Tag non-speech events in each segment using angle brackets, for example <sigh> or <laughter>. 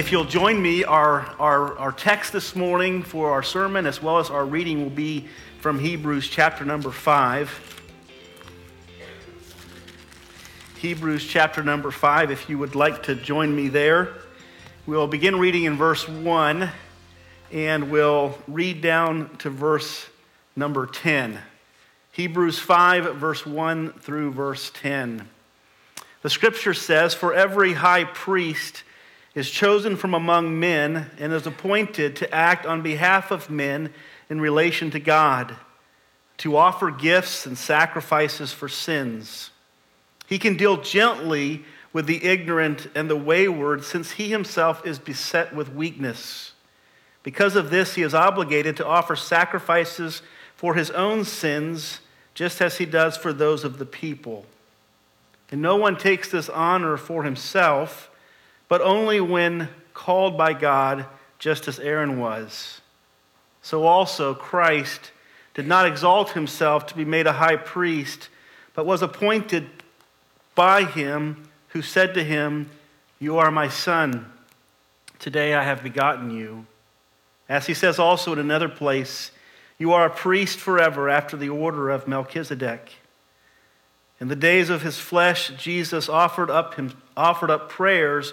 If you'll join me, our, our, our text this morning for our sermon as well as our reading will be from Hebrews chapter number 5. Hebrews chapter number 5, if you would like to join me there. We'll begin reading in verse 1 and we'll read down to verse number 10. Hebrews 5, verse 1 through verse 10. The scripture says, For every high priest is chosen from among men and is appointed to act on behalf of men in relation to God, to offer gifts and sacrifices for sins. He can deal gently with the ignorant and the wayward, since he himself is beset with weakness. Because of this, he is obligated to offer sacrifices for his own sins, just as he does for those of the people. And no one takes this honor for himself but only when called by God, just as Aaron was. So also Christ did not exalt himself to be made a high priest, but was appointed by him who said to him, You are my son. Today I have begotten you. As he says also in another place, You are a priest forever after the order of Melchizedek. In the days of his flesh, Jesus offered up, him, offered up prayers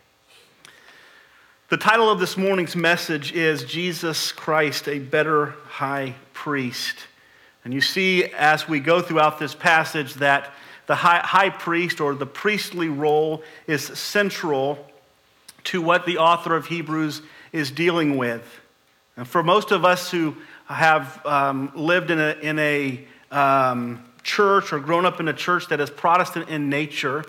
The title of this morning's message is Jesus Christ, a Better High Priest. And you see as we go throughout this passage that the high, high, priest or the priestly role is central to what the author of Hebrews is dealing with. And for most of us who have um, lived in a, in a um, church or grown up in a church that is Protestant in nature,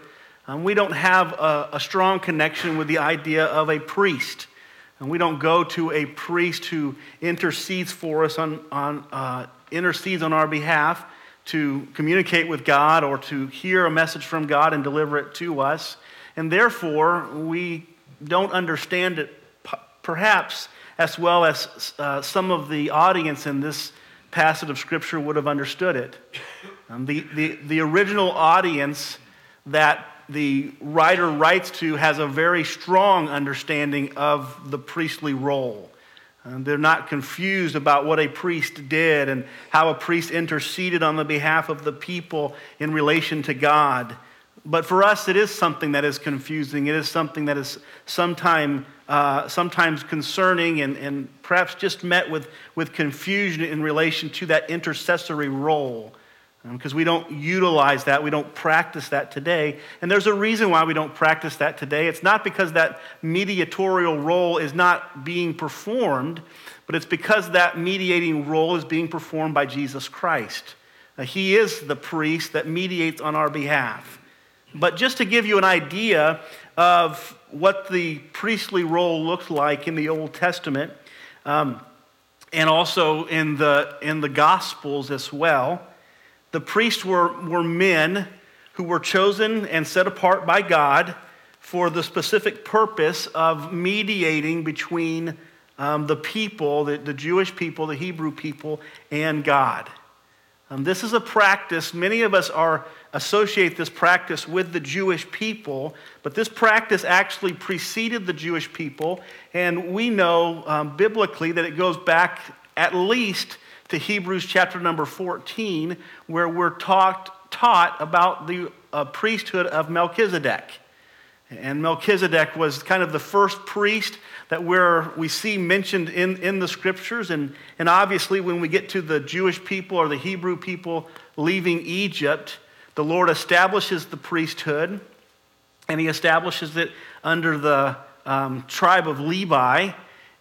um, we don't have a, a, strong connection with the idea of a priest. And we don't go to a priest who intercedes for us on, on uh, intercedes on our behalf to communicate with God or to hear a message from God and deliver it to us. And therefore, we don't understand it perhaps as well as uh, some of the audience in this passage of Scripture would have understood it. Um, the, the, the original audience that the writer writes to has a very strong understanding of the priestly role. And they're not confused about what a priest did and how a priest interceded on the behalf of the people in relation to God. But for us, it is something that is confusing. It is something that is sometime, uh, sometimes concerning and, and perhaps just met with, with confusion in relation to that intercessory role because um, we don't utilize that, we don't practice that today. And there's a reason why we don't practice that today. It's not because that mediatorial role is not being performed, but it's because that mediating role is being performed by Jesus Christ. Uh, he is the priest that mediates on our behalf. But just to give you an idea of what the priestly role looked like in the Old Testament, um, and also in the, in the Gospels as well. The priests were, were men who were chosen and set apart by God for the specific purpose of mediating between um, the people, the, the, Jewish people, the Hebrew people, and God. Um, this is a practice, many of us are associate this practice with the Jewish people, but this practice actually preceded the Jewish people, and we know um, biblically that it goes back at least to Hebrews chapter number 14, where we're taught, taught about the uh, priesthood of Melchizedek. And Melchizedek was kind of the first priest that where we see mentioned in, in the scriptures. And, and obviously, when we get to the Jewish people or the Hebrew people leaving Egypt, the Lord establishes the priesthood, and he establishes it under the um, tribe of Levi.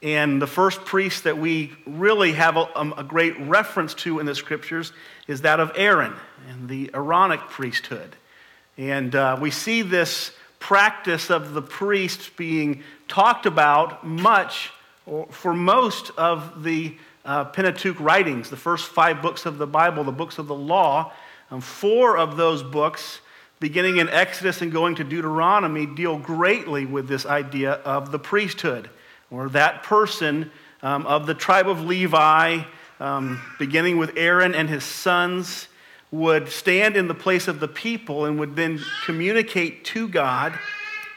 And the first priest that we really have a, um, a, great reference to in the scriptures is that of Aaron and the Aaronic priesthood. And uh, we see this practice of the priest being talked about much for most of the uh, Pentateuch writings, the first five books of the Bible, the books of the law. Um, four of those books, beginning in Exodus and going to Deuteronomy, deal greatly with this idea of the priesthood, or that person um, of the tribe of Levi, um, beginning with Aaron and his sons, would stand in the place of the people and would then communicate to God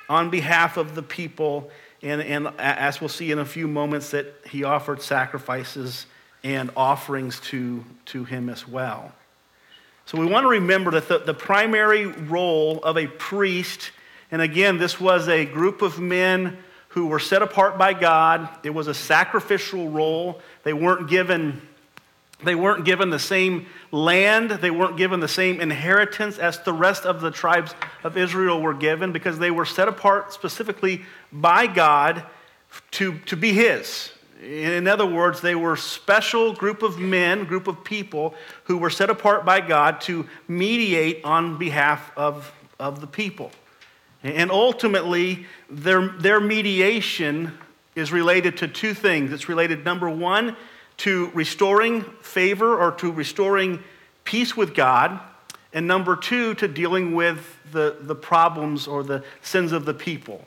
on behalf of the people. And, and as we'll see in a few moments, that he offered sacrifices and offerings to, to him as well. So we want to remember that the, the primary role of a priest, and again, this was a group of men who were set apart by God. It was a sacrificial role. They weren't given they weren't given the same land, they weren't given the same inheritance as the rest of the tribes of Israel were given because they were set apart specifically by God to, to be His. In other words, they were a special group of men, group of people who were set apart by God to mediate on behalf of, of the people. And ultimately, their, their mediation is related to two things. It's related, number one, to restoring favor or to restoring peace with God. And number two, to dealing with the, the problems or the sins of the people.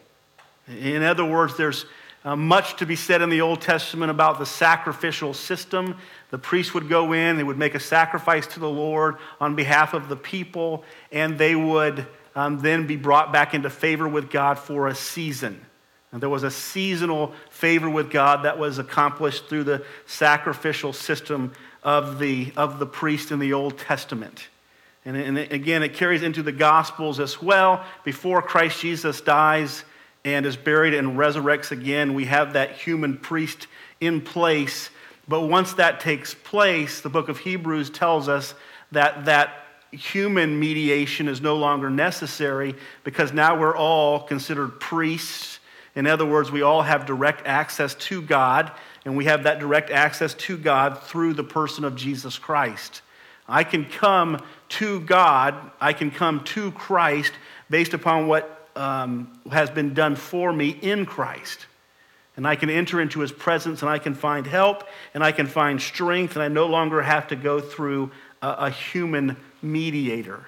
In other words, there's uh, much to be said in the Old Testament about the sacrificial system. The priest would go in, they would make a sacrifice to the Lord on behalf of the people, and they would um, then be brought back into favor with God for a season. And there was a seasonal favor with God that was accomplished through the sacrificial system of the, of the priest in the Old Testament. And, and again, it carries into the Gospels as well. Before Christ Jesus dies and is buried and resurrects again, we have that human priest in place. But once that takes place, the book of Hebrews tells us that that human mediation is no longer necessary because now we're all considered priests in other words, we all have direct access to God, and we have that direct access to God through the person of Jesus Christ. I can come to God, I can come to Christ based upon what um, has been done for me in Christ. And I can enter into his presence and I can find help and I can find strength, and I no longer have to go through a, a human mediator.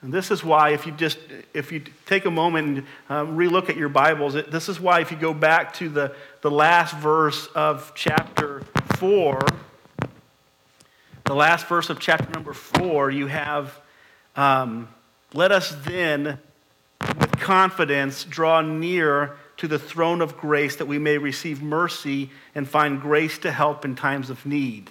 And this is why, if you just if you take a moment and uh, relook at your Bibles, it, this is why, if you go back to the, the last verse of chapter 4, the last verse of chapter number 4, you have, um, let us then with confidence draw near to the throne of grace that we may receive mercy and find grace to help in times of need.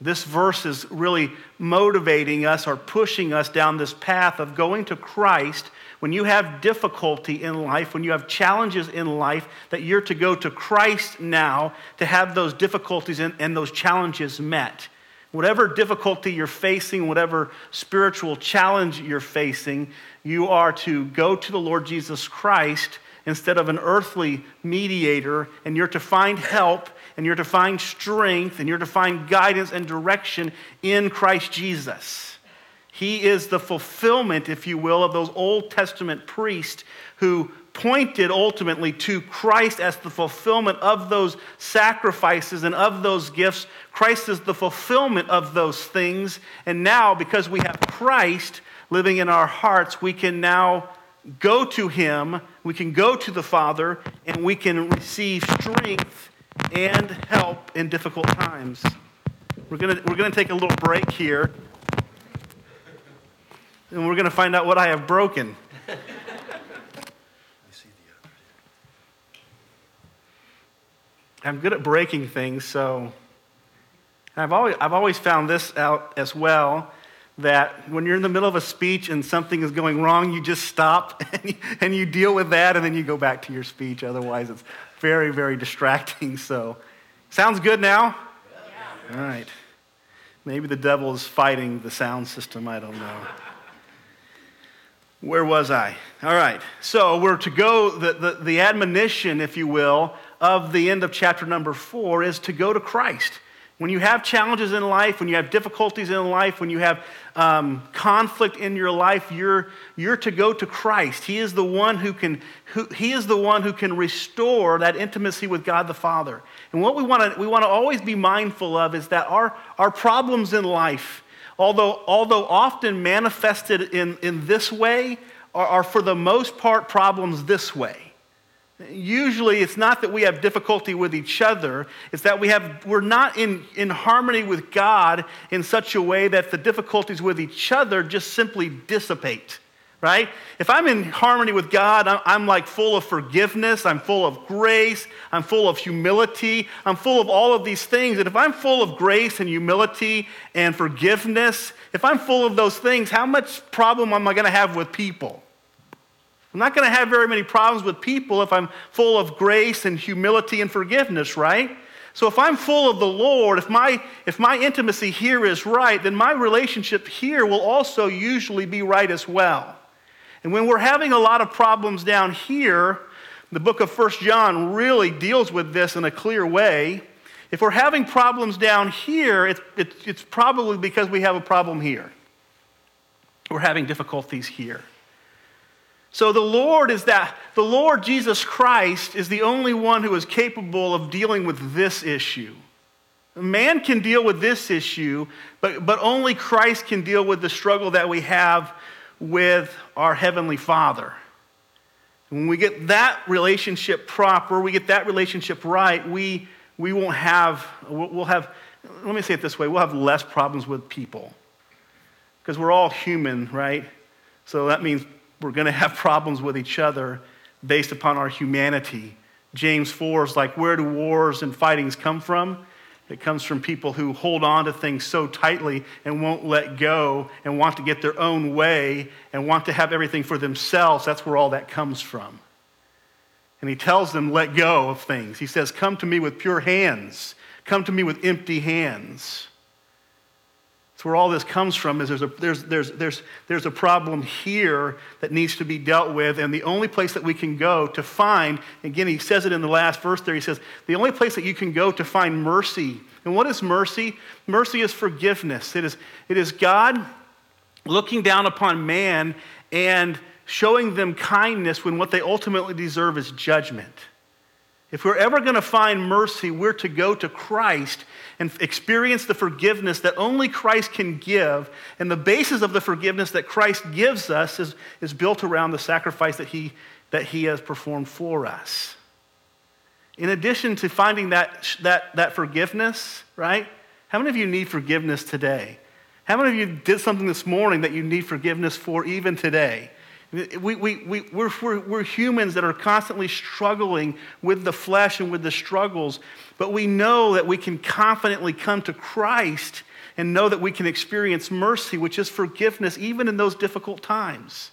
This verse is really motivating us or pushing us down this path of going to Christ when you have difficulty in life, when you have challenges in life, that you're to go to Christ now to have those difficulties and, and those challenges met. Whatever difficulty you're facing, whatever spiritual challenge you're facing, you are to go to the Lord Jesus Christ instead of an earthly mediator, and you're to find help and you're to find strength and you're to find guidance and direction in Christ Jesus. He is the fulfillment, if you will, of those Old Testament priests who pointed ultimately to Christ as the fulfillment of those sacrifices and of those gifts. Christ is the fulfillment of those things. And now, because we have Christ living in our hearts, we can now go to Him, we can go to the Father, and we can receive strength and help in difficult times. We're going we're going to take a little break here, and we're going to find out what I have broken. I'm good at breaking things, so I've always, I've always found this out as well that when you're in the middle of a speech and something is going wrong, you just stop <laughs> and you, and you deal with that and then you go back to your speech. Otherwise, it's very, very distracting. <laughs> So, sounds good now? Yeah. All right. Maybe the devil is fighting the sound system. I don't know. Where was I? All right. So, we're to go, the, the, the admonition, if you will, of the end of chapter number four is to go to Christ. When you have challenges in life, when you have difficulties in life, when you have um, conflict in your life, you're, you're to go to Christ. He is the one who can, who, he is the one who can restore that intimacy with God the Father. And what we want to we want to always be mindful of is that our, our problems in life, although, although often manifested in, in this way, are, are for the most part problems this way. Usually, it's not that we have difficulty with each other, it's that we have, we're not in, in harmony with God in such a way that the difficulties with each other just simply dissipate, right? If I'm in harmony with God, I'm, I'm like full of forgiveness, I'm full of grace, I'm full of humility, I'm full of all of these things. And if I'm full of grace and humility and forgiveness, if I'm full of those things, how much problem am I going to have with people? I'm not going to have very many problems with people if I'm full of grace and humility and forgiveness, right? So if I'm full of the Lord, if my, if my intimacy here is right, then my relationship here will also usually be right as well. And when we're having a lot of problems down here, the book of First John really deals with this in a clear way. If we're having problems down here, it's, it's, it's probably because we have a problem here. We're having difficulties here. So the Lord is that, the Lord Jesus Christ is the only one who is capable of dealing with this issue. Man can deal with this issue, but, but only Christ can deal with the struggle that we have with our Heavenly Father. When we get that relationship proper, we get that relationship right, we, we won't have, we'll have, let me say it this way, we'll have less problems with people. Because we're all human, right? So that means we're going to have <laughs> problems with each other based upon our humanity. James 4 is like, where do wars and fightings come from? It comes from people who hold on to things so tightly and won't let go and want to get their own way and want to have everything for themselves. That's where all that comes from. And he tells them, let go of things. He says, come to me with pure hands, come to me with empty hands where all this comes from is there's a, there's, there's, there's, there's a problem here that needs to be dealt with, and the only place that we can go to find, again, he says it in the last verse there, he says, the only place that you can go to find mercy. And what is mercy? Mercy is forgiveness. It is, it is God looking down upon man and showing them kindness when what they ultimately deserve is judgment. If we're ever going to find mercy, we're to go to Christ and experience the forgiveness that only Christ can give. And the basis of the forgiveness that Christ gives us is, is built around the sacrifice that he, that he has performed for us. In addition to finding that, that, that forgiveness, right? How many of you need forgiveness today? How many of you did something this morning that you need forgiveness for even today? We, we, we, we're, we're, we're humans that are constantly struggling with the flesh and with the struggles, but we know that we can confidently come to Christ and know that we can experience mercy, which is forgiveness, even in those difficult times.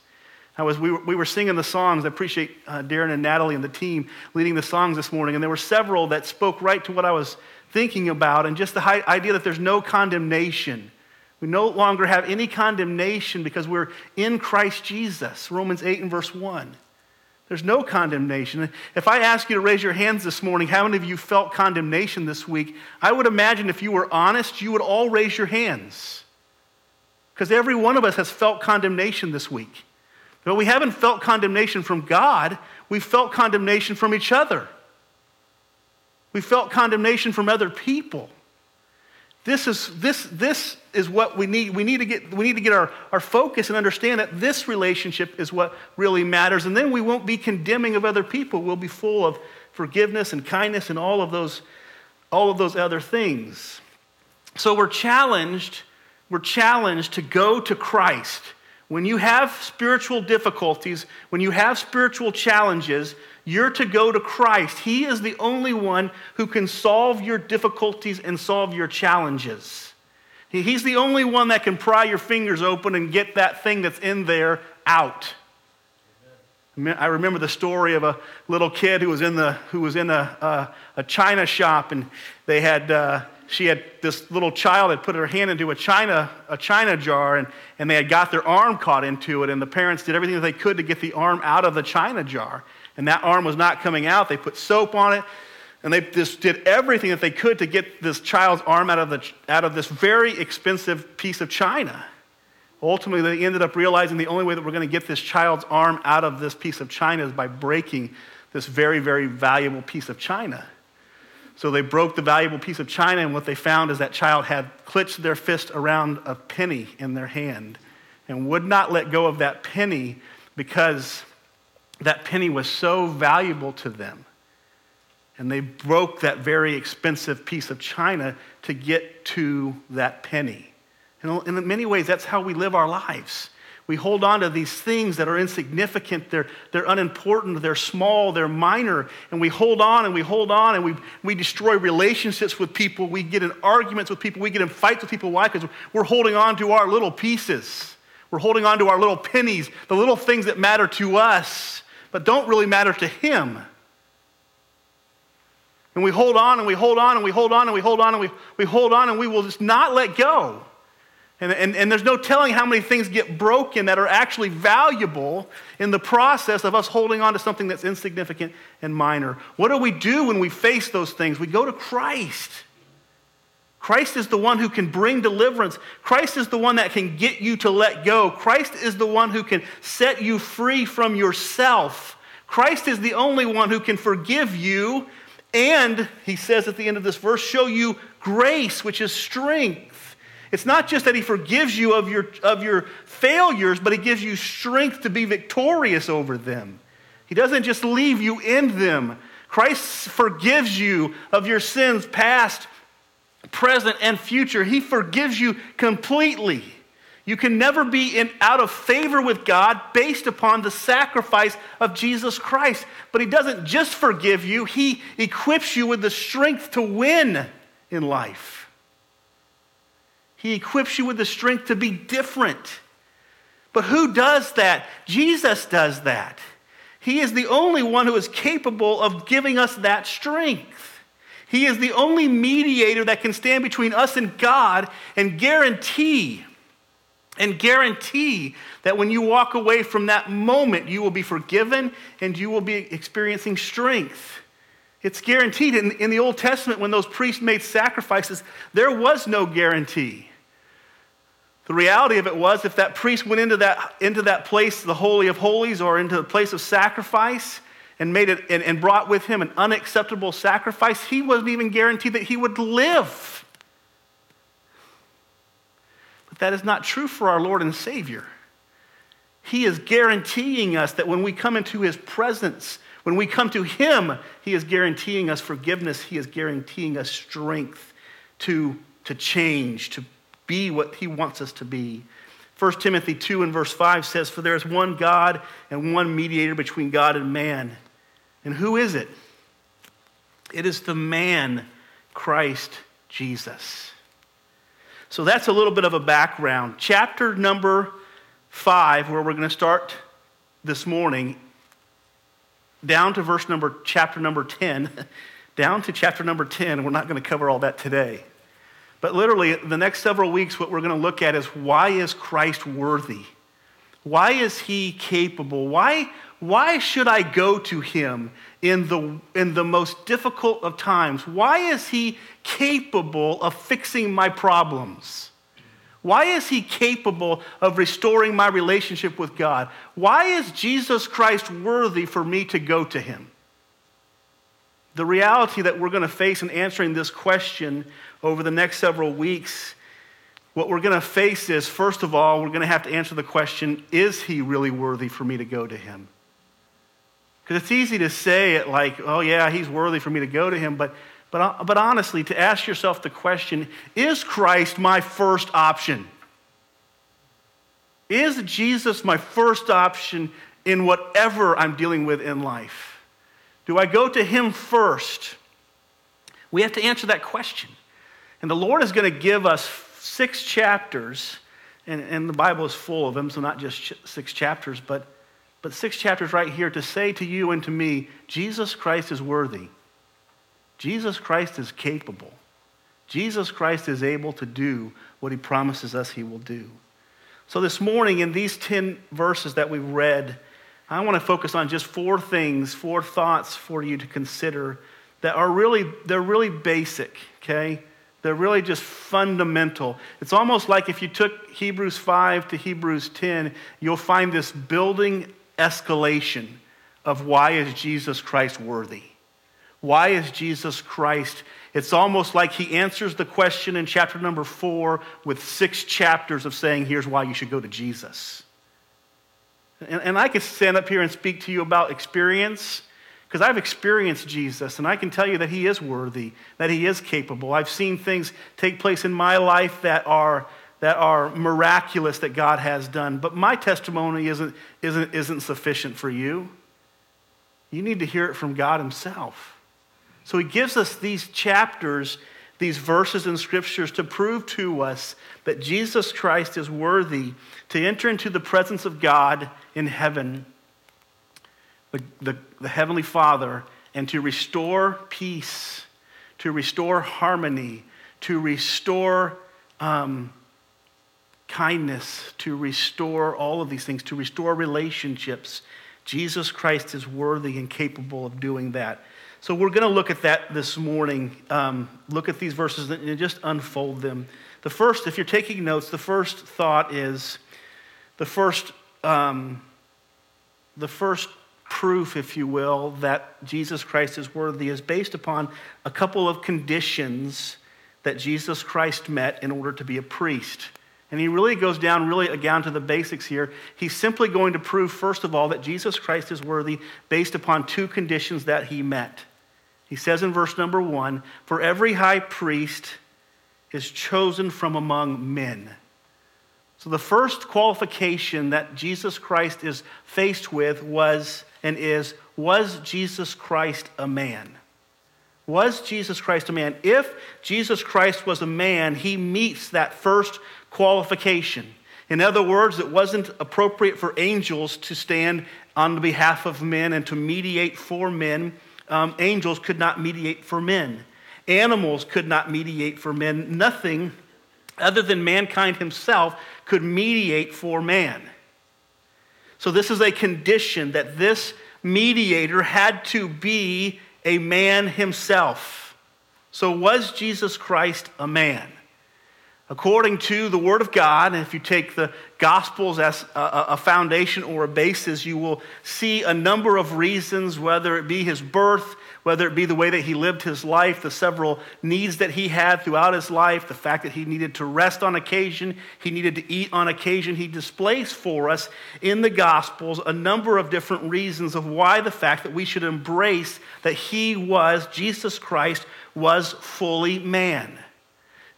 I was, we, were, we were singing the songs. I appreciate uh, Darren and Natalie and the team leading the songs this morning, and there were several that spoke right to what I was thinking about, and just the idea that there's no condemnation we no longer have any condemnation because we're in Christ Jesus. Romans 8 and verse 1. There's no condemnation. If I ask you to raise your hands this morning, how many of you felt condemnation this week? I would imagine if you were honest, you would all raise your hands. Because every one of us has felt condemnation this week. But we haven't felt condemnation from God, we felt condemnation from each other. We felt condemnation from other people. This is, this, this is what we need. We need to get, we need to get our, our focus and understand that this relationship is what really matters. And then we won't be condemning of other people. We'll be full of forgiveness and kindness and all of those, all of those other things. So we're challenged, we're challenged to go to Christ. When you have spiritual difficulties, when you have spiritual challenges, you're to go to Christ. He is the only one who can solve your difficulties and solve your challenges. He's the only one that can pry your fingers open and get that thing that's in there out. I remember the story of a little kid who was in, the, who was in a, a, a china shop, and they had, uh, she had this little child had put her hand into a china, a china jar, and, and they had got their arm caught into it, and the parents did everything that they could to get the arm out of the china jar and that arm was not coming out. They put soap on it. And they just did everything that they could to get this child's arm out of, the, out of this very expensive piece of china. Ultimately, they ended up realizing the only way that we're going to get this child's arm out of this piece of china is by breaking this very, very valuable piece of china. So they broke the valuable piece of china, and what they found is that child had clutched their fist around a penny in their hand and would not let go of that penny because that penny was so valuable to them. And they broke that very expensive piece of china to get to that penny. And in many ways, that's how we live our lives. We hold on to these things that are insignificant, they're, they're unimportant, they're small, they're minor, and we hold on and we hold on and we, we destroy relationships with people. We get in arguments with people, we get in fights with people. Why? Because we're holding on to our little pieces. We're holding on to our little pennies, the little things that matter to us, but don't really matter to Him. And we hold on and we hold on and we hold on and we hold on and we, we hold on and we will just not let go. And, and, and there's no telling how many things get broken that are actually valuable in the process of us holding on to something that's insignificant and minor. What do we do when we face those things? We go to Christ. Christ is the one who can bring deliverance. Christ is the one that can get you to let go. Christ is the one who can set you free from yourself. Christ is the only one who can forgive you and, he says at the end of this verse, show you grace, which is strength. It's not just that He forgives you of your, of your failures, but He gives you strength to be victorious over them. He doesn't just leave you in them. Christ forgives you of your sins, past, present, and future. He forgives you completely. You can never be in, out of favor with God based upon the sacrifice of Jesus Christ. But He doesn't just forgive you, He equips you with the strength to win in life. He equips you with the strength to be different. But who does that? Jesus does that. He is the only one who is capable of giving us that strength. He is the only mediator that can stand between us and God and guarantee and guarantee that when you walk away from that moment, you will be forgiven and you will be experiencing strength. It's guaranteed. In, in the Old Testament, when those priests made sacrifices, there was no guarantee. The reality of it was if that priest went into that, into that place, the Holy of Holies, or into the place of sacrifice, and made it and, and brought with him an unacceptable sacrifice, he wasn't even guaranteed that he would live. But that is not true for our Lord and Savior. He is guaranteeing us that when we come into his presence, when we come to him, he is guaranteeing us forgiveness. He is guaranteeing us strength to, to change, to be what he wants us to be. 1 Timothy 2 and verse 5 says, For there is one God and one mediator between God and man. And who is it? It is the man, Christ Jesus. So that's a little bit of a background. Chapter number 5, where we're going to start this morning, down to verse number, chapter number 10, <laughs> down to chapter number 10. We're not going to cover all that today. But literally, the next several weeks, what we're going to look at is why is Christ worthy? Why is he capable? Why, why should I go to him in the, in the most difficult of times? Why is he capable of fixing my problems? Why is he capable of restoring my relationship with God? Why is Jesus Christ worthy for me to go to him? The reality that we're going to face in answering this question over the next several weeks, what we're going to face is first of all, we're going to have to answer the question is he really worthy for me to go to him? Because it's easy to say it like, oh, yeah, he's worthy for me to go to him, but, but, uh, but honestly, to ask yourself the question is Christ my first option? Is Jesus my first option in whatever I'm dealing with in life? Do I go to Him first? We have to answer that question. And the Lord is going to give us six chapters, and, and the Bible is full of them, so not just ch- six chapters, but, but six chapters right here to say to you and to me Jesus Christ is worthy. Jesus Christ is capable. Jesus Christ is able to do what he promises us he will do. So, this morning, in these 10 verses that we've read, I want to focus on just four things, four thoughts for you to consider that are really, they're really basic, okay? They're really just fundamental. It's almost like if you took Hebrews 5 to Hebrews 10, you'll find this building escalation of why is Jesus Christ worthy? Why is Jesus Christ? It's almost like he answers the question in chapter number four with six chapters of saying, here's why you should go to Jesus. And, and I could stand up here and speak to you about experience because I've experienced Jesus and I can tell you that he is worthy, that he is capable. I've seen things take place in my life that are, that are miraculous that God has done, but my testimony isn't, isn't, isn't sufficient for you. You need to hear it from God himself. So he gives us these chapters, these verses in scriptures to prove to us that Jesus Christ is worthy to enter into the presence of God in heaven the, the, the Heavenly Father and to restore peace, to restore harmony, to restore um, kindness, to restore all of these things, to restore relationships. Jesus Christ is worthy and capable of doing that. So we're going to look at that this morning. Um, look at these verses and just unfold them. The first, if you're taking notes, the first thought is the first, um, the first proof, if you will, that Jesus Christ is worthy is based upon a couple of conditions that Jesus Christ met in order to be a priest. And he really goes down really down to the basics here. He's simply going to prove, first of all, that Jesus Christ is worthy based upon two conditions that he met. He says in verse number one, For every high priest is chosen from among men. So the first qualification that Jesus Christ is faced with was and is Was Jesus Christ a man? Was Jesus Christ a man? If Jesus Christ was a man, he meets that first qualification. In other words, it wasn't appropriate for angels to stand on the behalf of men and to mediate for men. Um, angels could not mediate for men. Animals could not mediate for men. Nothing other than mankind himself could mediate for man. So, this is a condition that this mediator had to be a man himself. So, was Jesus Christ a man? According to the Word of God, and if you take the Gospels as a, foundation or a basis, you will see a number of reasons, whether it be his birth, whether it be the way that he lived his life, the several needs that he had throughout his life, the fact that he needed to rest on occasion, he needed to eat on occasion. He displays for us in the Gospels a number of different reasons of why the fact that we should embrace that he was, Jesus Christ, was fully man.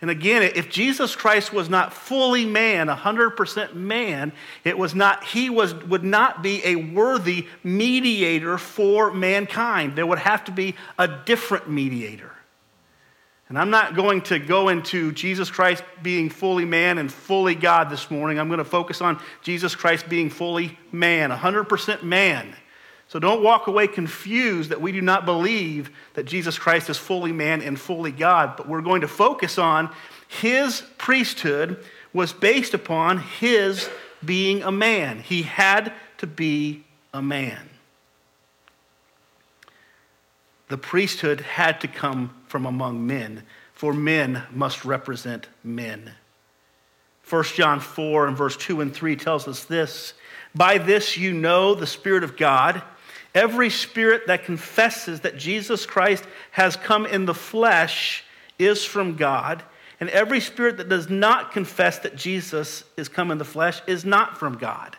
And again, if Jesus Christ was not fully man, 100% man, it was not, he was, would not be a worthy mediator for mankind. There would have to be a different mediator. And I'm not going to go into Jesus Christ being fully man and fully God this morning. I'm going to focus on Jesus Christ being fully man, 100% man. So don't walk away confused that we do not believe that Jesus Christ is fully man and fully God, but we're going to focus on his priesthood was based upon his being a man. He had to be a man. The priesthood had to come from among men, for men must represent men. 1 John 4 and verse 2 and 3 tells us this By this you know the Spirit of God. Every spirit that confesses that Jesus Christ has come in the flesh is from God, and every spirit that does not confess that Jesus is come in the flesh is not from God.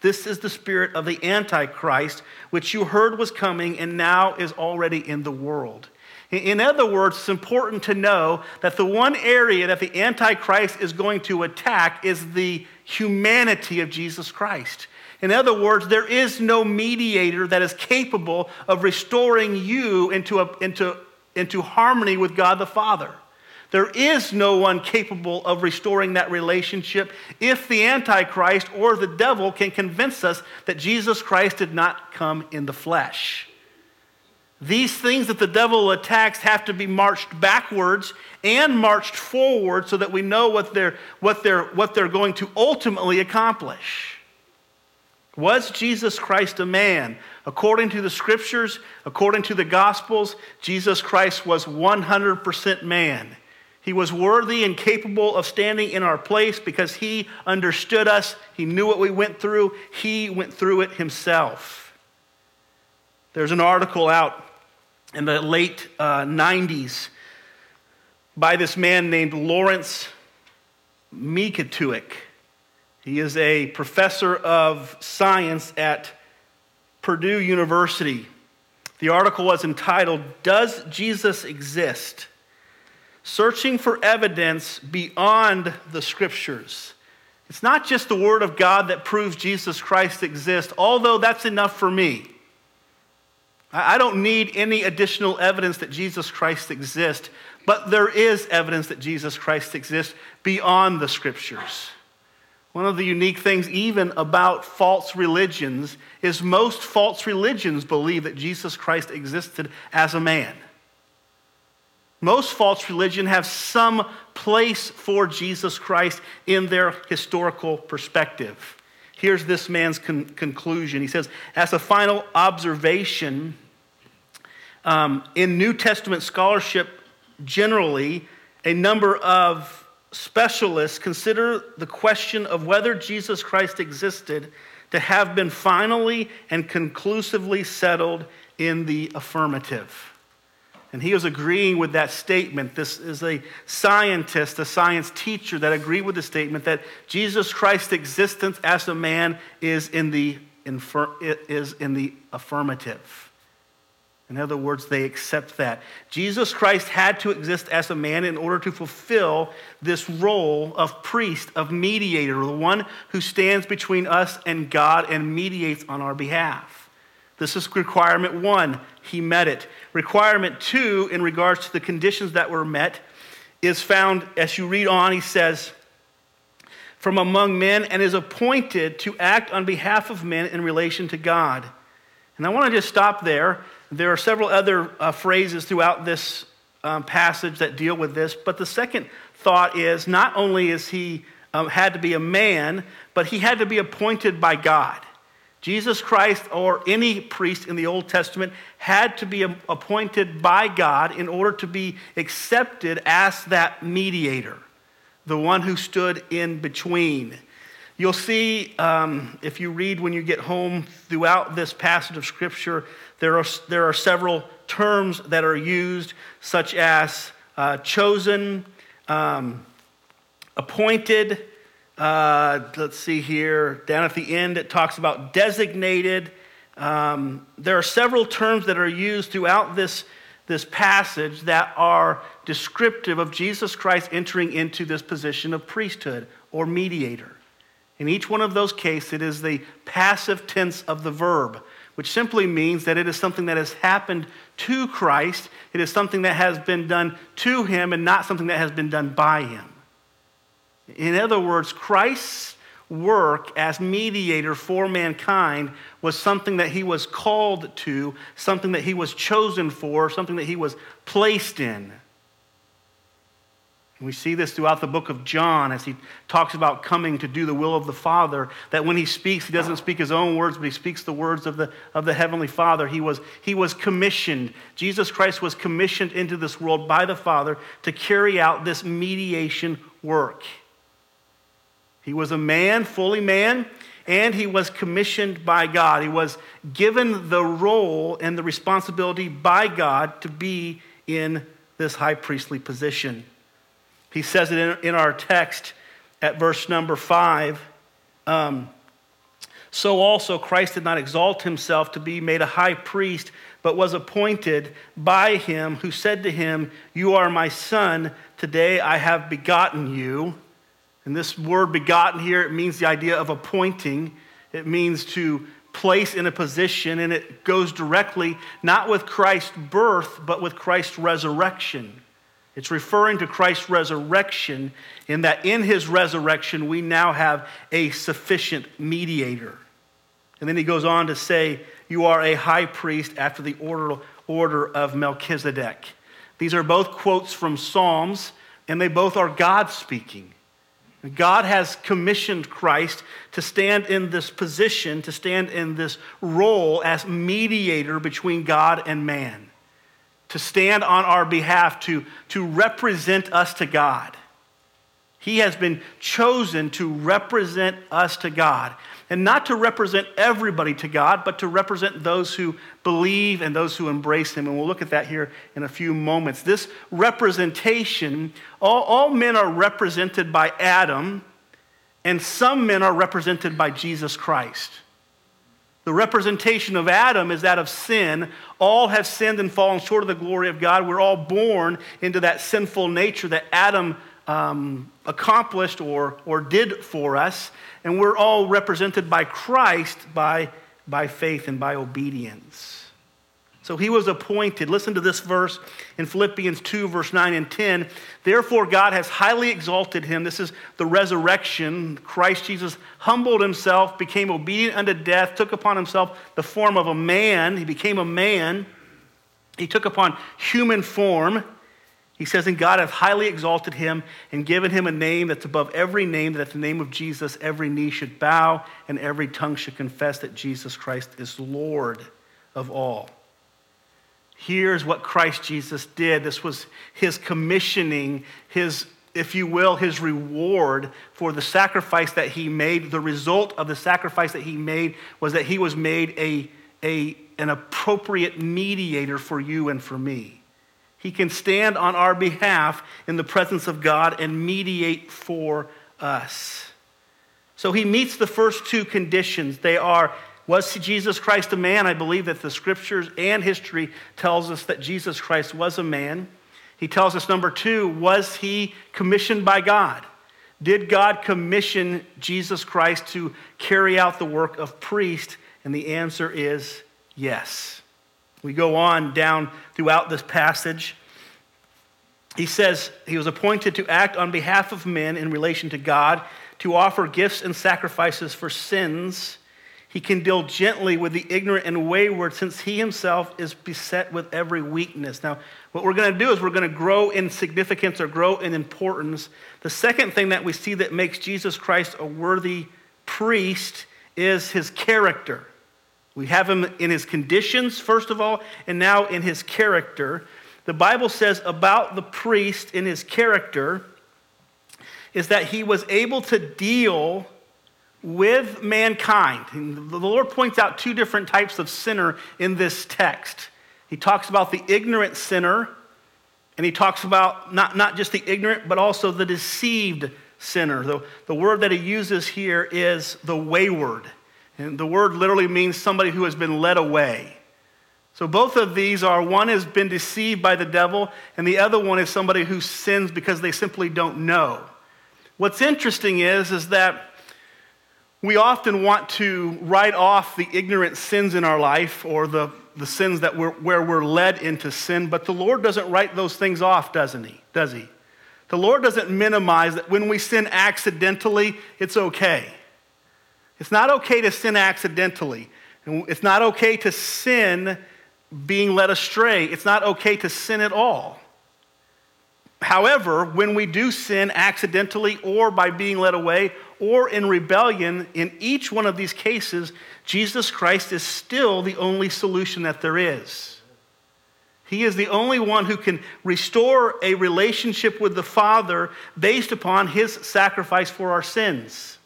This is the spirit of the Antichrist, which you heard was coming and now is already in the world. In other words, it's important to know that the one area that the Antichrist is going to attack is the humanity of Jesus Christ. In other words, there is no mediator that is capable of restoring you into, a, into, into harmony with God the Father. There is no one capable of restoring that relationship if the Antichrist or the devil can convince us that Jesus Christ did not come in the flesh. These things that the devil attacks have to be marched backwards and marched forward so that we know what they're, what they're, what they're going to ultimately accomplish. Was Jesus Christ a man? According to the scriptures, according to the gospels, Jesus Christ was 100% man. He was worthy and capable of standing in our place because he understood us. He knew what we went through. He went through it himself. There's an article out in the late uh, 90s by this man named Lawrence Mykytiuk. He is a professor of science at Purdue University. The article was entitled, Does Jesus Exist? Searching for evidence beyond the scriptures. It's not just the Word of God that proves Jesus Christ exists, although that's enough for me. I don't need any additional evidence that Jesus Christ exists, but there is evidence that Jesus Christ exists beyond the scriptures. One of the unique things, even about false religions, is most false religions believe that Jesus Christ existed as a man. Most false religion have some place for Jesus Christ in their historical perspective. Here's this man's con- conclusion. He says, as a final observation, um, in New Testament scholarship generally, a number of specialists consider the question of whether Jesus Christ existed to have been finally and conclusively settled in the affirmative. And he was agreeing with that statement. This is a scientist, a science teacher that agreed with the statement that Jesus Christ's existence as a man is in the, infer- is in the affirmative. In other words, they accept that. Jesus Christ had to exist as a man in order to fulfill this role of priest, of mediator, the one who stands between us and God and mediates on our behalf. This is requirement one. He met it. Requirement two, in regards to the conditions that were met, is found as you read on. He says, from among men and is appointed to act on behalf of men in relation to God. And I want to just stop there there are several other uh, phrases throughout this um, passage that deal with this, but the second thought is not only is he um, had to be a man, but he had to be appointed by God. Jesus Christ or any priest in the Old Testament had to be appointed by God in order to be accepted as that mediator, the one who stood in between. You'll see um, if you read when you get home throughout this passage of Scripture there are, there are several terms that are used, such as uh, chosen, um, appointed. Uh, let's see here. Down at the end, it talks about designated. Um, there are several terms that are used throughout this, this passage that are descriptive of Jesus Christ entering into this position of priesthood or mediator. In each one of those cases, it is the passive tense of the verb which simply means that it is something that has happened to Christ. It is something that has been done to him and not something that has been done by him. In other words, Christ's work as mediator for mankind was something that he was called to, something that he was chosen for, something that he was placed in. And we see this throughout the book of John as he talks about coming to do the will of the Father. That when he speaks, he doesn't speak his own words, but he speaks the words of the, of the Heavenly Father. He was, he was commissioned. Jesus Christ was commissioned into this world by the Father to carry out this mediation work. He was a man, fully man, and he was commissioned by God. He was given the role and the responsibility by God to be in this high priestly position. He says it in, our text at verse number five. Um, so also Christ did not exalt himself to be made a high priest, but was appointed by him who said to him, You are my son, today I have begotten you. And this word begotten here, it means the idea of appointing. It means to place in a position, and it goes directly not with Christ's birth, but with Christ's resurrection. It's referring to Christ's resurrection, in that in his resurrection, we now have a sufficient mediator. And then he goes on to say, You are a high priest after the order, order of Melchizedek. These are both quotes from Psalms, and they both are God speaking. God has commissioned Christ to stand in this position, to stand in this role as mediator between God and man, to stand on our behalf, to, to represent us to God. He has been chosen to represent us to God. And not to represent everybody to God, but to represent those who believe and those who embrace Him. And we'll look at that here in a few moments. This representation, all, all men are represented by Adam, and some men are represented by Jesus Christ. The representation of Adam is that of sin. All have sinned and fallen short of the glory of God. We're all born into that sinful nature that Adam um, accomplished or, or did for us. And we're all represented by Christ by, by faith and by obedience. So he was appointed. Listen to this verse in Philippians 2, verse 9 and 10. Therefore, God has highly exalted him. This is the resurrection. Christ Jesus humbled himself, became obedient unto death, took upon himself the form of a man. He became a man. He took upon human form. He says, And God hath highly exalted him and given him a name that's above every name, that at the name of Jesus every knee should bow and every tongue should confess that Jesus Christ is Lord of all. Here's what Christ Jesus did. This was his commissioning, his, if you will, his reward for the sacrifice that he made. The result of the sacrifice that he made was that he was made a, a, an appropriate mediator for you and for me. He can stand on our behalf in the presence of God and mediate for us. So he meets the first two conditions. They are was Jesus Christ a man? I believe that the scriptures and history tells us that Jesus Christ was a man. He tells us number 2, was he commissioned by God? Did God commission Jesus Christ to carry out the work of priest? And the answer is yes. We go on down throughout this passage. He says he was appointed to act on behalf of men in relation to God, to offer gifts and sacrifices for sins. He can deal gently with the ignorant and wayward since he himself is beset with every weakness. Now, what we're going to do is we're going to grow in significance or grow in importance. The second thing that we see that makes Jesus Christ a worthy priest is his character. We have him in his conditions, first of all, and now in his character. The Bible says about the priest in his character is that he was able to deal with mankind. And the Lord points out two different types of sinner in this text. He talks about the ignorant sinner, and he talks about not, not just the ignorant, but also the deceived sinner. The, the word that he uses here is the wayward. And the word literally means somebody who has been led away. So both of these are one has been deceived by the devil, and the other one is somebody who sins because they simply don't know. What's interesting is, is that we often want to write off the ignorant sins in our life or the, the sins that we're, where we're led into sin, but the Lord doesn't write those things off, doesn't he? Does he? The Lord doesn't minimize that when we sin accidentally, it's okay. It's not okay to sin accidentally. It's not okay to sin being led astray. It's not okay to sin at all. However, when we do sin accidentally or by being led away or in rebellion, in each one of these cases, Jesus Christ is still the only solution that there is. He is the only one who can restore a relationship with the Father based upon his sacrifice for our sins.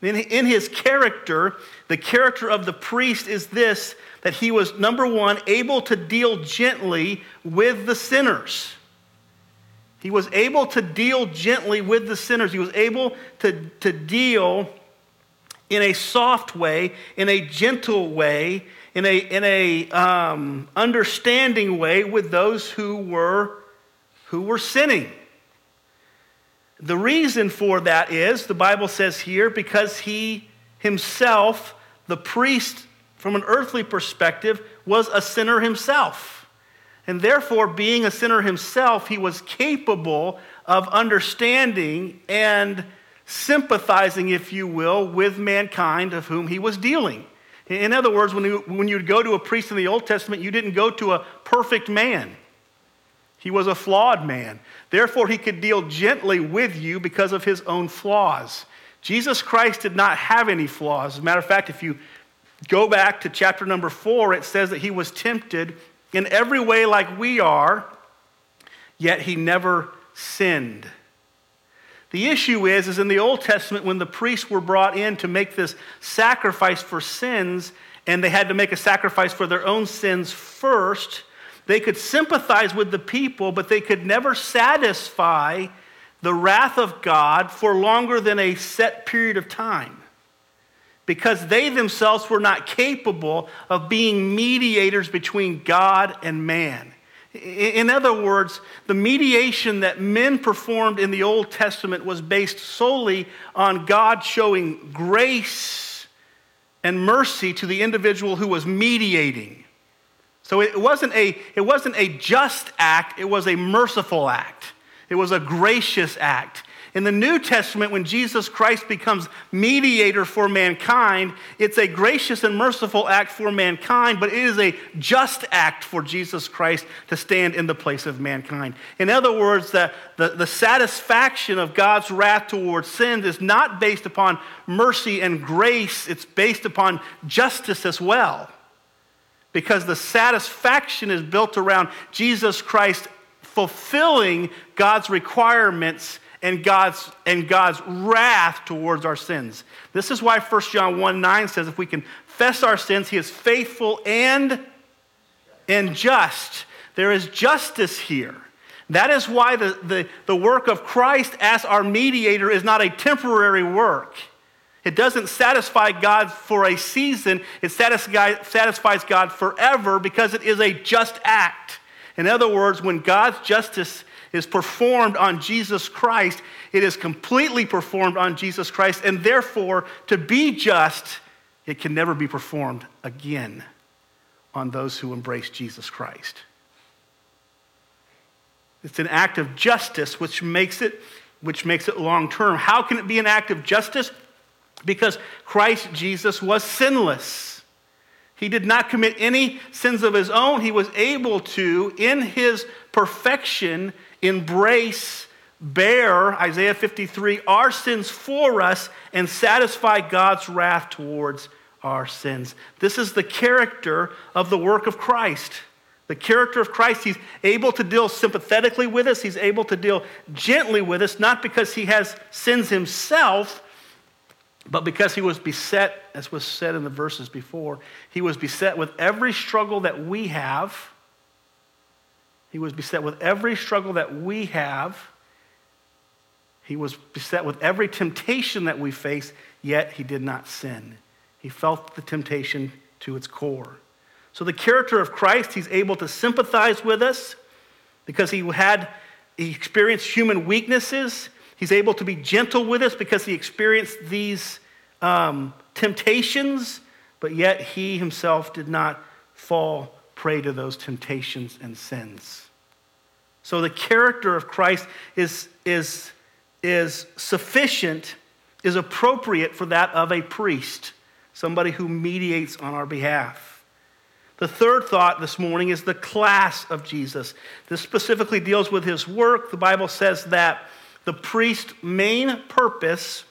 In, his character, the character of the priest is this that he was, number one, able to deal gently with the sinners. He was able to deal gently with the sinners. He was able to, to deal in a soft way, in a gentle way, in a, in a um, understanding way with those who were, who were sinning. The reason for that is, the Bible says here, because he himself, the priest from an earthly perspective, was a sinner himself. And therefore, being a sinner himself, he was capable of understanding and sympathizing, if you will, with mankind of whom he was dealing. In other words, when you, when you'd go to a priest in the Old Testament, you didn't go to a perfect man. He was a flawed man. Therefore, he could deal gently with you because of his own flaws. Jesus Christ did not have any flaws. As a matter of fact, if you go back to chapter number four, it says that he was tempted in every way like we are, yet he never sinned. The issue is, is in the Old Testament, when the priests were brought in to make this sacrifice for sins, and they had to make a sacrifice for their own sins first, they could sympathize with the people, but they could never satisfy the wrath of God for longer than a set period of time because they themselves were not capable of being mediators between God and man. In other words, the mediation that men performed in the Old Testament was based solely on God showing grace and mercy to the individual who was mediating. So it wasn't a, it wasn't a just act, it was a merciful act. It was a gracious act. In the New Testament, when Jesus Christ becomes mediator for mankind, it's a gracious and merciful act for mankind, but it is a just act for Jesus Christ to stand in the place of mankind. In other words, the, the, the satisfaction of God's wrath towards sins is not based upon mercy and grace, it's based upon justice as well because the satisfaction is built around Jesus Christ fulfilling God's requirements and God's, and God's wrath towards our sins. This is why 1 John 1 9 says, if we confess our sins, he is faithful and, and just. There is justice here. That is why the, the, the work of Christ as our mediator is not a temporary work. It doesn't satisfy God for a season, it satisfies God forever because it is a just act. In other words, when God's justice is performed on Jesus Christ, it is completely performed on Jesus Christ, and therefore, to be just, it can never be performed again on those who embrace Jesus Christ. It's an act of justice which makes it which makes it long term. How can it be an act of justice? because Christ Jesus was sinless. He did not commit any sins of his own. He was able to, in his perfection, embrace, bear, Isaiah 53, our sins for us and satisfy God's wrath towards our sins. This is the character of the work of Christ. The character of Christ, he's able to deal sympathetically with us, he's able to deal gently with us, not because he has sins himself, but because he was beset, as was said in the verses before, he was beset with every struggle that we have. He was beset with every struggle that we have. He was beset with every temptation that we face, yet he did not sin. He felt the temptation to its core. So, the character of Christ, he's able to sympathize with us because he had, he experienced human weaknesses. He's able to be gentle with us because he experienced these um, temptations, but yet he himself did not fall prey to those temptations and sins. So the character of Christ is, is, is sufficient, is appropriate for that of a priest, somebody who mediates on our behalf. The third thought this morning is the class of Jesus. This specifically deals with his work. The Bible says that the priest's main purpose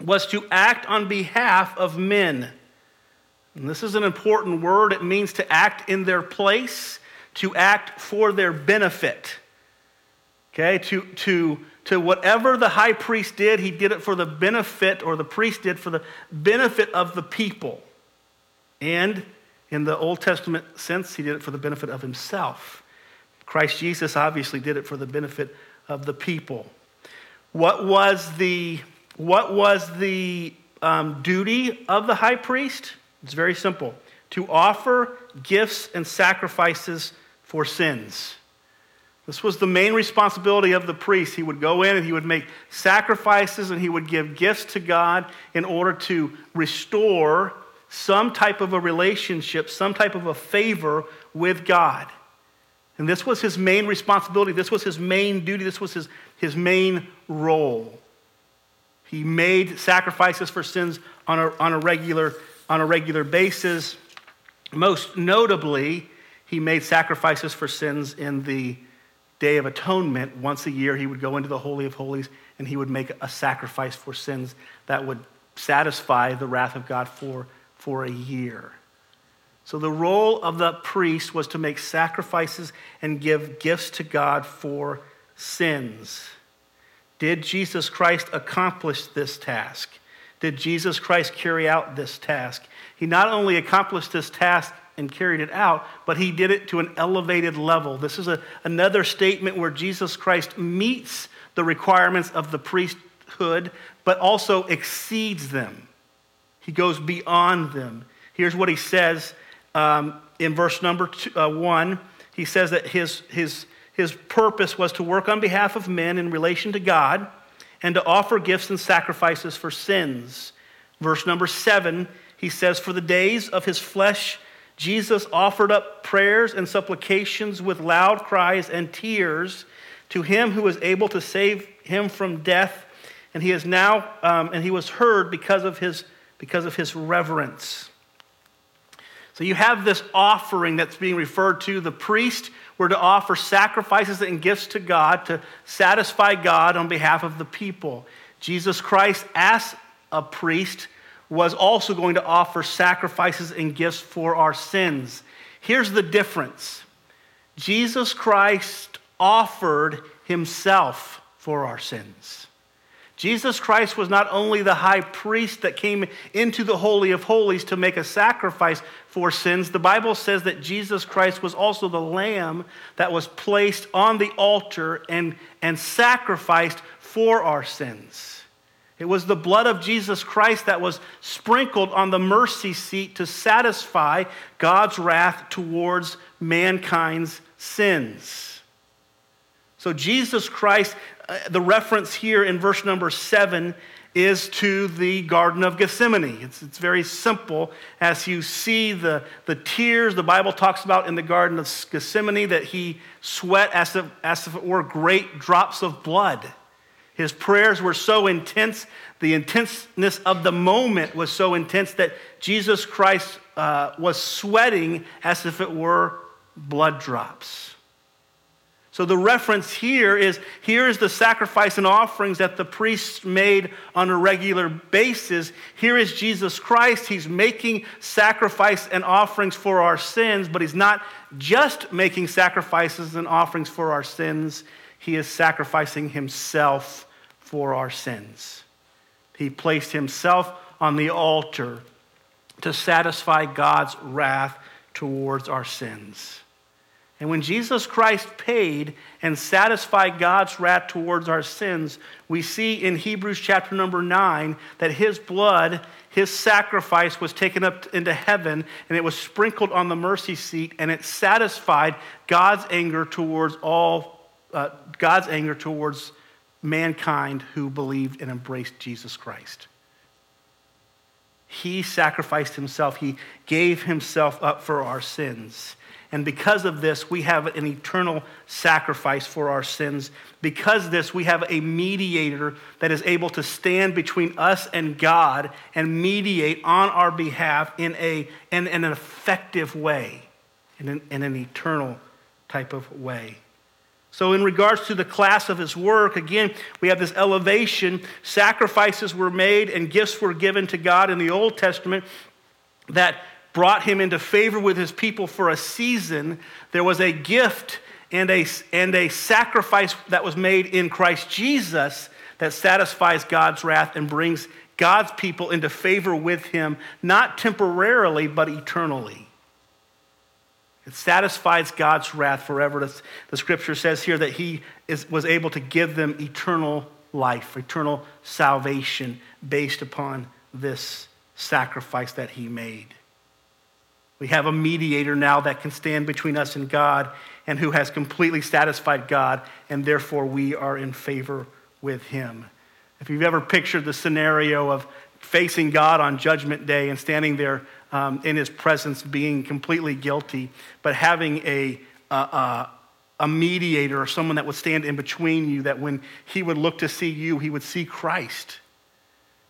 was to act on behalf of men. And this is an important word. It means to act in their place, to act for their benefit. Okay, to, to, to whatever the high priest did, he did it for the benefit, or the priest did for the benefit of the people. And in the Old Testament sense, he did it for the benefit of himself. Christ Jesus obviously did it for the benefit of the people. What was the, what was the um, duty of the high priest? It's very simple to offer gifts and sacrifices for sins. This was the main responsibility of the priest. He would go in and he would make sacrifices and he would give gifts to God in order to restore some type of a relationship, some type of a favor with God. And this was his main responsibility. This was his main duty. This was his, his main role. He made sacrifices for sins on a, on a, regular, on a regular basis. Most notably, he made sacrifices for sins in the Day of Atonement, once a year, he would go into the Holy of Holies and he would make a sacrifice for sins that would satisfy the wrath of God for, for a year. So the role of the priest was to make sacrifices and give gifts to God for sins. Did Jesus Christ accomplish this task? Did Jesus Christ carry out this task? He not only accomplished this task and carried it out, but he did it to an elevated level. This is a, another statement where Jesus Christ meets the requirements of the priesthood, but also exceeds them. He goes beyond them. Here's what he says um, in verse number two, uh, one. He says that his, his, his purpose was to work on behalf of men in relation to God and to offer gifts and sacrifices for sins. Verse number seven, he says, For the days of his flesh, Jesus offered up prayers and supplications with loud cries and tears to him who was able to save him from death. And he is now, um, and he was heard because of his, because of his reverence. So you have this offering that's being referred to. The priest were to offer sacrifices and gifts to God to satisfy God on behalf of the people. Jesus Christ, as a priest, was also going to offer sacrifices and gifts for our sins. Here's the difference Jesus Christ offered himself for our sins. Jesus Christ was not only the high priest that came into the Holy of Holies to make a sacrifice for sins, the Bible says that Jesus Christ was also the lamb that was placed on the altar and, and sacrificed for our sins. It was the blood of Jesus Christ that was sprinkled on the mercy seat to satisfy God's wrath towards mankind's sins. So, Jesus Christ, uh, the reference here in verse number seven is to the Garden of Gethsemane. It's, it's very simple. As you see the, the tears the Bible talks about in the Garden of Gethsemane, that he sweat as if, as if it were great drops of blood. His prayers were so intense, the intenseness of the moment was so intense that Jesus Christ uh, was sweating as if it were blood drops. So the reference here is here is the sacrifice and offerings that the priests made on a regular basis. Here is Jesus Christ. He's making sacrifice and offerings for our sins, but he's not just making sacrifices and offerings for our sins. He is sacrificing himself for our sins. He placed himself on the altar to satisfy God's wrath towards our sins. And when Jesus Christ paid and satisfied God's wrath towards our sins, we see in Hebrews chapter number 9 that his blood, his sacrifice was taken up into heaven and it was sprinkled on the mercy seat and it satisfied God's anger towards all uh, God's anger towards mankind who believed and embraced Jesus Christ. He sacrificed himself, he gave himself up for our sins. And because of this, we have an eternal sacrifice for our sins. Because this, we have a mediator that is able to stand between us and God and mediate on our behalf in, a, in, in an effective way, in an, in an eternal type of way. So, in regards to the class of his work, again, we have this elevation. Sacrifices were made and gifts were given to God in the Old Testament that brought him into favor with his people for a season. There was a gift and a, and a sacrifice that was made in Christ Jesus that satisfies God's wrath and brings God's people into favor with him, not temporarily, but eternally. It satisfies God's wrath forever. The scripture says here that he is, was able to give them eternal life, eternal salvation based upon this sacrifice that he made. We have a mediator now that can stand between us and God and who has completely satisfied God, and therefore we are in favor with him. If you've ever pictured the scenario of facing God on Judgment Day and standing there um, in his presence being completely guilty, but having a, a, a mediator or someone that would stand in between you, that when he would look to see you, he would see Christ.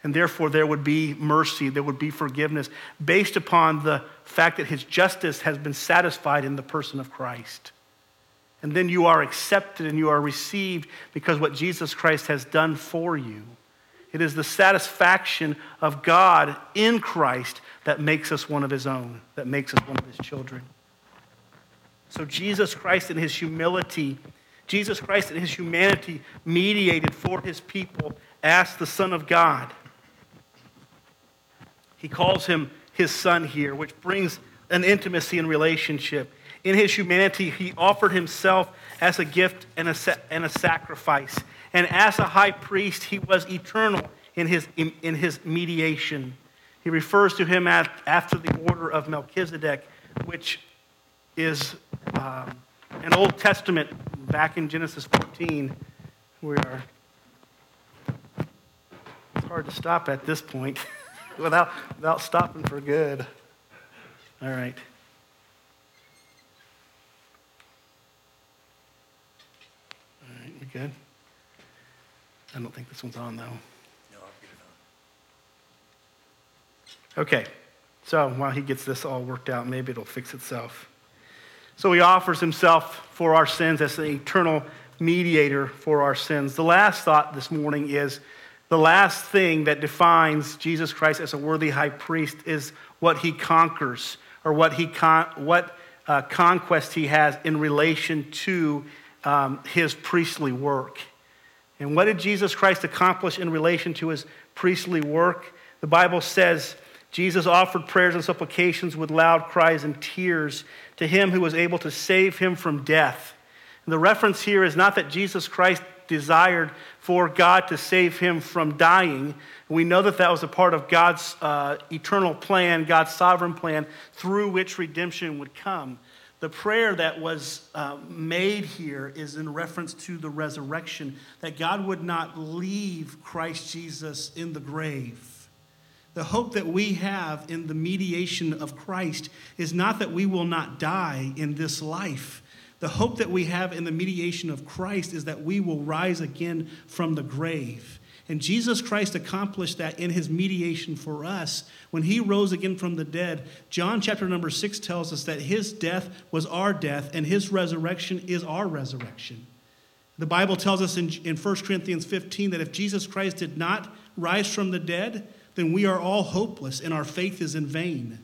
And therefore, there would be mercy, there would be forgiveness based upon the fact that his justice has been satisfied in the person of Christ. And then you are accepted and you are received because what Jesus Christ has done for you. It is the satisfaction of God in Christ that makes us one of his own, that makes us one of his children. So Jesus Christ in his humility, Jesus Christ in his humanity mediated for his people as the Son of God. He calls him his son here, which brings an intimacy and relationship. In his humanity, he offered himself as a gift and a, and a sacrifice. And as a high priest, he was eternal in his, in, in his mediation. He refers to him as, after the order of Melchizedek, which is um, an Old Testament back in Genesis 14. We are. It's hard to stop at this point <laughs> without, without stopping for good. All right. All right, we good? I don't think this one's on, though. No, I'll get it on. Okay, so while he gets this all worked out, maybe it'll fix itself. So he offers himself for our sins as the eternal mediator for our sins. The last thought this morning is the last thing that defines Jesus Christ as a worthy high priest is what he conquers or what, he con- what uh, conquest he has in relation to um, his priestly work. And what did Jesus Christ accomplish in relation to his priestly work? The Bible says Jesus offered prayers and supplications with loud cries and tears to him who was able to save him from death. And the reference here is not that Jesus Christ desired for God to save him from dying. We know that that was a part of God's uh, eternal plan, God's sovereign plan, through which redemption would come. The prayer that was uh, made here is in reference to the resurrection, that God would not leave Christ Jesus in the grave. The hope that we have in the mediation of Christ is not that we will not die in this life. The hope that we have in the mediation of Christ is that we will rise again from the grave. And Jesus Christ accomplished that in his mediation for us. When he rose again from the dead, John chapter number six tells us that his death was our death and his resurrection is our resurrection. The Bible tells us in, in 1 Corinthians 15 that if Jesus Christ did not rise from the dead, then we are all hopeless and our faith is in vain.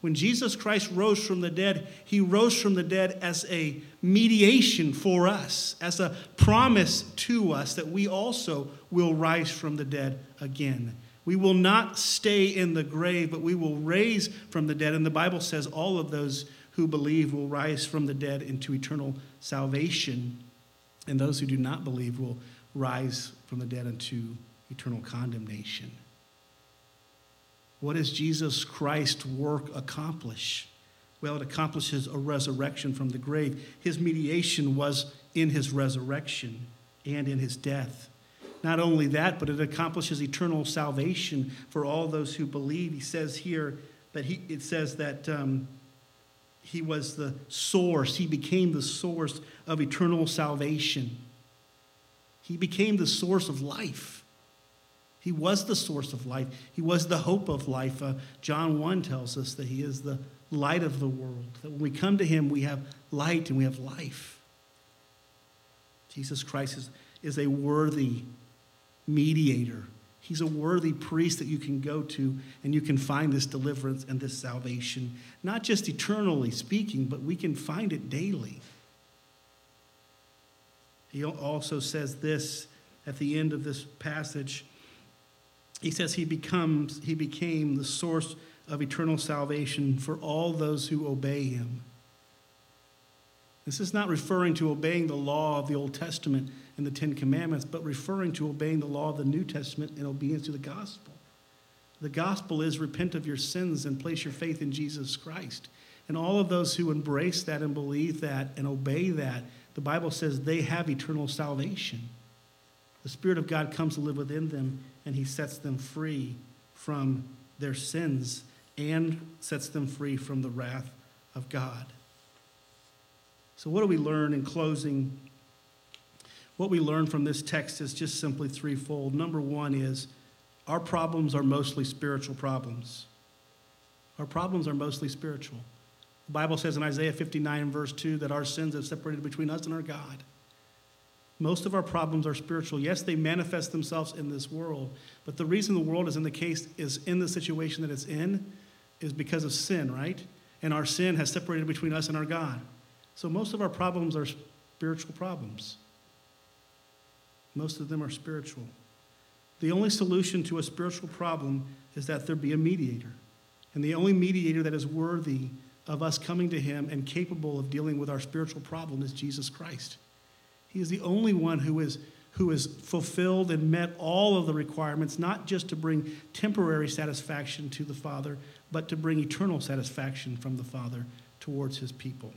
When Jesus Christ rose from the dead, he rose from the dead as a mediation for us, as a promise to us that we also will rise from the dead again. We will not stay in the grave, but we will raise from the dead. And the Bible says all of those who believe will rise from the dead into eternal salvation, and those who do not believe will rise from the dead into eternal condemnation. What does Jesus Christ's work accomplish? Well, it accomplishes a resurrection from the grave. His mediation was in his resurrection and in his death. Not only that, but it accomplishes eternal salvation for all those who believe. He says here that he, it says that um, he was the source, he became the source of eternal salvation. He became the source of life. He was the source of life. He was the hope of life. Uh, John 1 tells us that He is the light of the world, that when we come to Him, we have light and we have life. Jesus Christ is, is a worthy mediator. He's a worthy priest that you can go to and you can find this deliverance and this salvation, not just eternally speaking, but we can find it daily. He also says this at the end of this passage he says he becomes he became the source of eternal salvation for all those who obey him. This is not referring to obeying the law of the Old Testament and the Ten Commandments, but referring to obeying the law of the New Testament and obedience to the gospel. The gospel is repent of your sins and place your faith in Jesus Christ. And all of those who embrace that and believe that and obey that, the Bible says they have eternal salvation. The Spirit of God comes to live within them and he sets them free from their sins and sets them free from the wrath of God. So, what do we learn in closing? What we learn from this text is just simply threefold. Number one is our problems are mostly spiritual problems. Our problems are mostly spiritual. The Bible says in Isaiah 59, verse 2, that our sins have separated between us and our God. Most of our problems are spiritual. Yes, they manifest themselves in this world, but the reason the world is in the case is in the situation that it's in is because of sin, right? And our sin has separated between us and our God. So most of our problems are spiritual problems. Most of them are spiritual. The only solution to a spiritual problem is that there be a mediator. And the only mediator that is worthy of us coming to him and capable of dealing with our spiritual problem is Jesus Christ. He is the only one who is who has fulfilled and met all of the requirements, not just to bring temporary satisfaction to the Father, but to bring eternal satisfaction from the Father towards his people.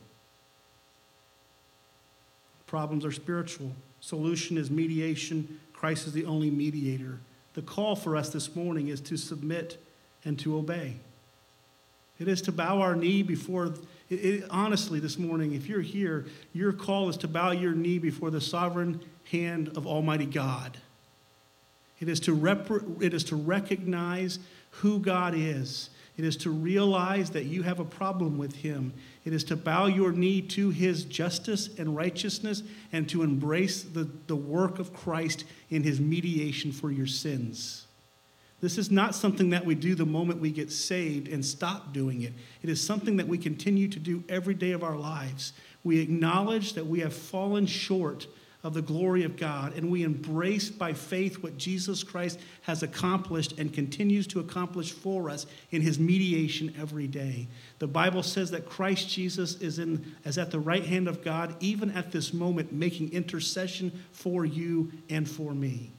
Problems are spiritual. Solution is mediation. Christ is the only mediator. The call for us this morning is to submit and to obey. It is to bow our knee before, it, it, honestly, this morning, if you're here, your call is to bow your knee before the sovereign hand of Almighty God. It is to, rep- it is to recognize who God is. It is to realize that you have a problem with Him. It is to bow your knee to His justice and righteousness and to embrace the, the work of Christ in His mediation for your sins. This is not something that we do the moment we get saved and stop doing it. It is something that we continue to do every day of our lives. We acknowledge that we have fallen short of the glory of God, and we embrace by faith what Jesus Christ has accomplished and continues to accomplish for us in his mediation every day. The Bible says that Christ Jesus is, in, is at the right hand of God, even at this moment, making intercession for you and for me.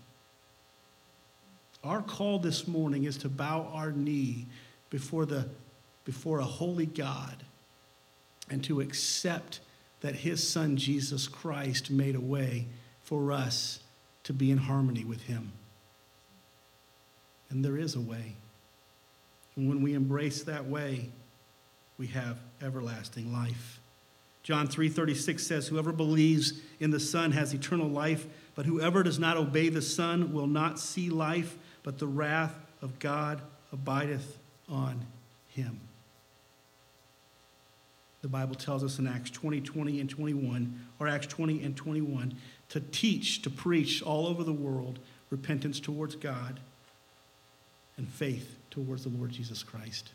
Our call this morning is to bow our knee before, the, before a holy God and to accept that his son Jesus Christ made a way for us to be in harmony with him. And there is a way. And when we embrace that way, we have everlasting life. John 3:36 says whoever believes in the son has eternal life, but whoever does not obey the son will not see life, but the wrath of God abideth on him. The Bible tells us in Acts 20, 20, and 21, or Acts 20 and 21, to teach, to preach all over the world repentance towards God and faith towards the Lord Jesus Christ.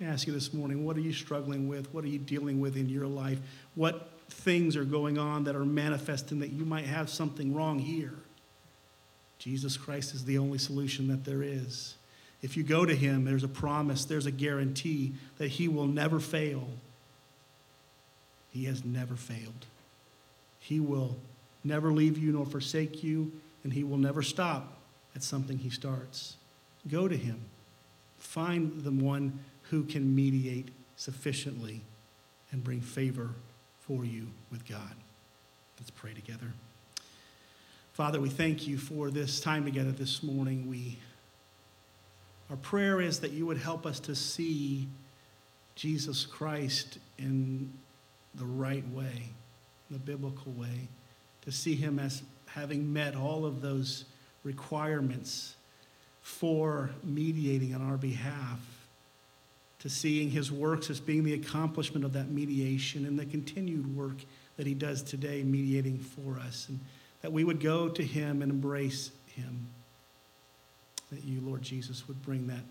I ask you this morning, what are you struggling with? What are you dealing with in your life? What things are going on that are manifesting that you might have something wrong here? Jesus Christ is the only solution that there is. If you go to him, there's a promise, there's a guarantee that he will never fail. He has never failed. He will never leave you nor forsake you, and he will never stop at something he starts. Go to him. Find the one who can mediate sufficiently and bring favor for you with God. Let's pray together. Father, we thank you for this time together this morning. We, our prayer is that you would help us to see Jesus Christ in the right way, the biblical way, to see him as having met all of those requirements for mediating on our behalf, to seeing his works as being the accomplishment of that mediation and the continued work that he does today mediating for us. And that we would go to him and embrace him. That you, Lord Jesus, would bring that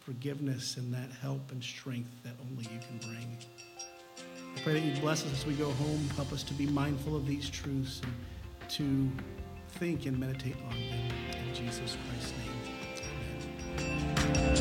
forgiveness and that help and strength that only you can bring. I pray that you bless us as we go home. Help us to be mindful of these truths and to think and meditate on them. In Jesus Christ's name, amen.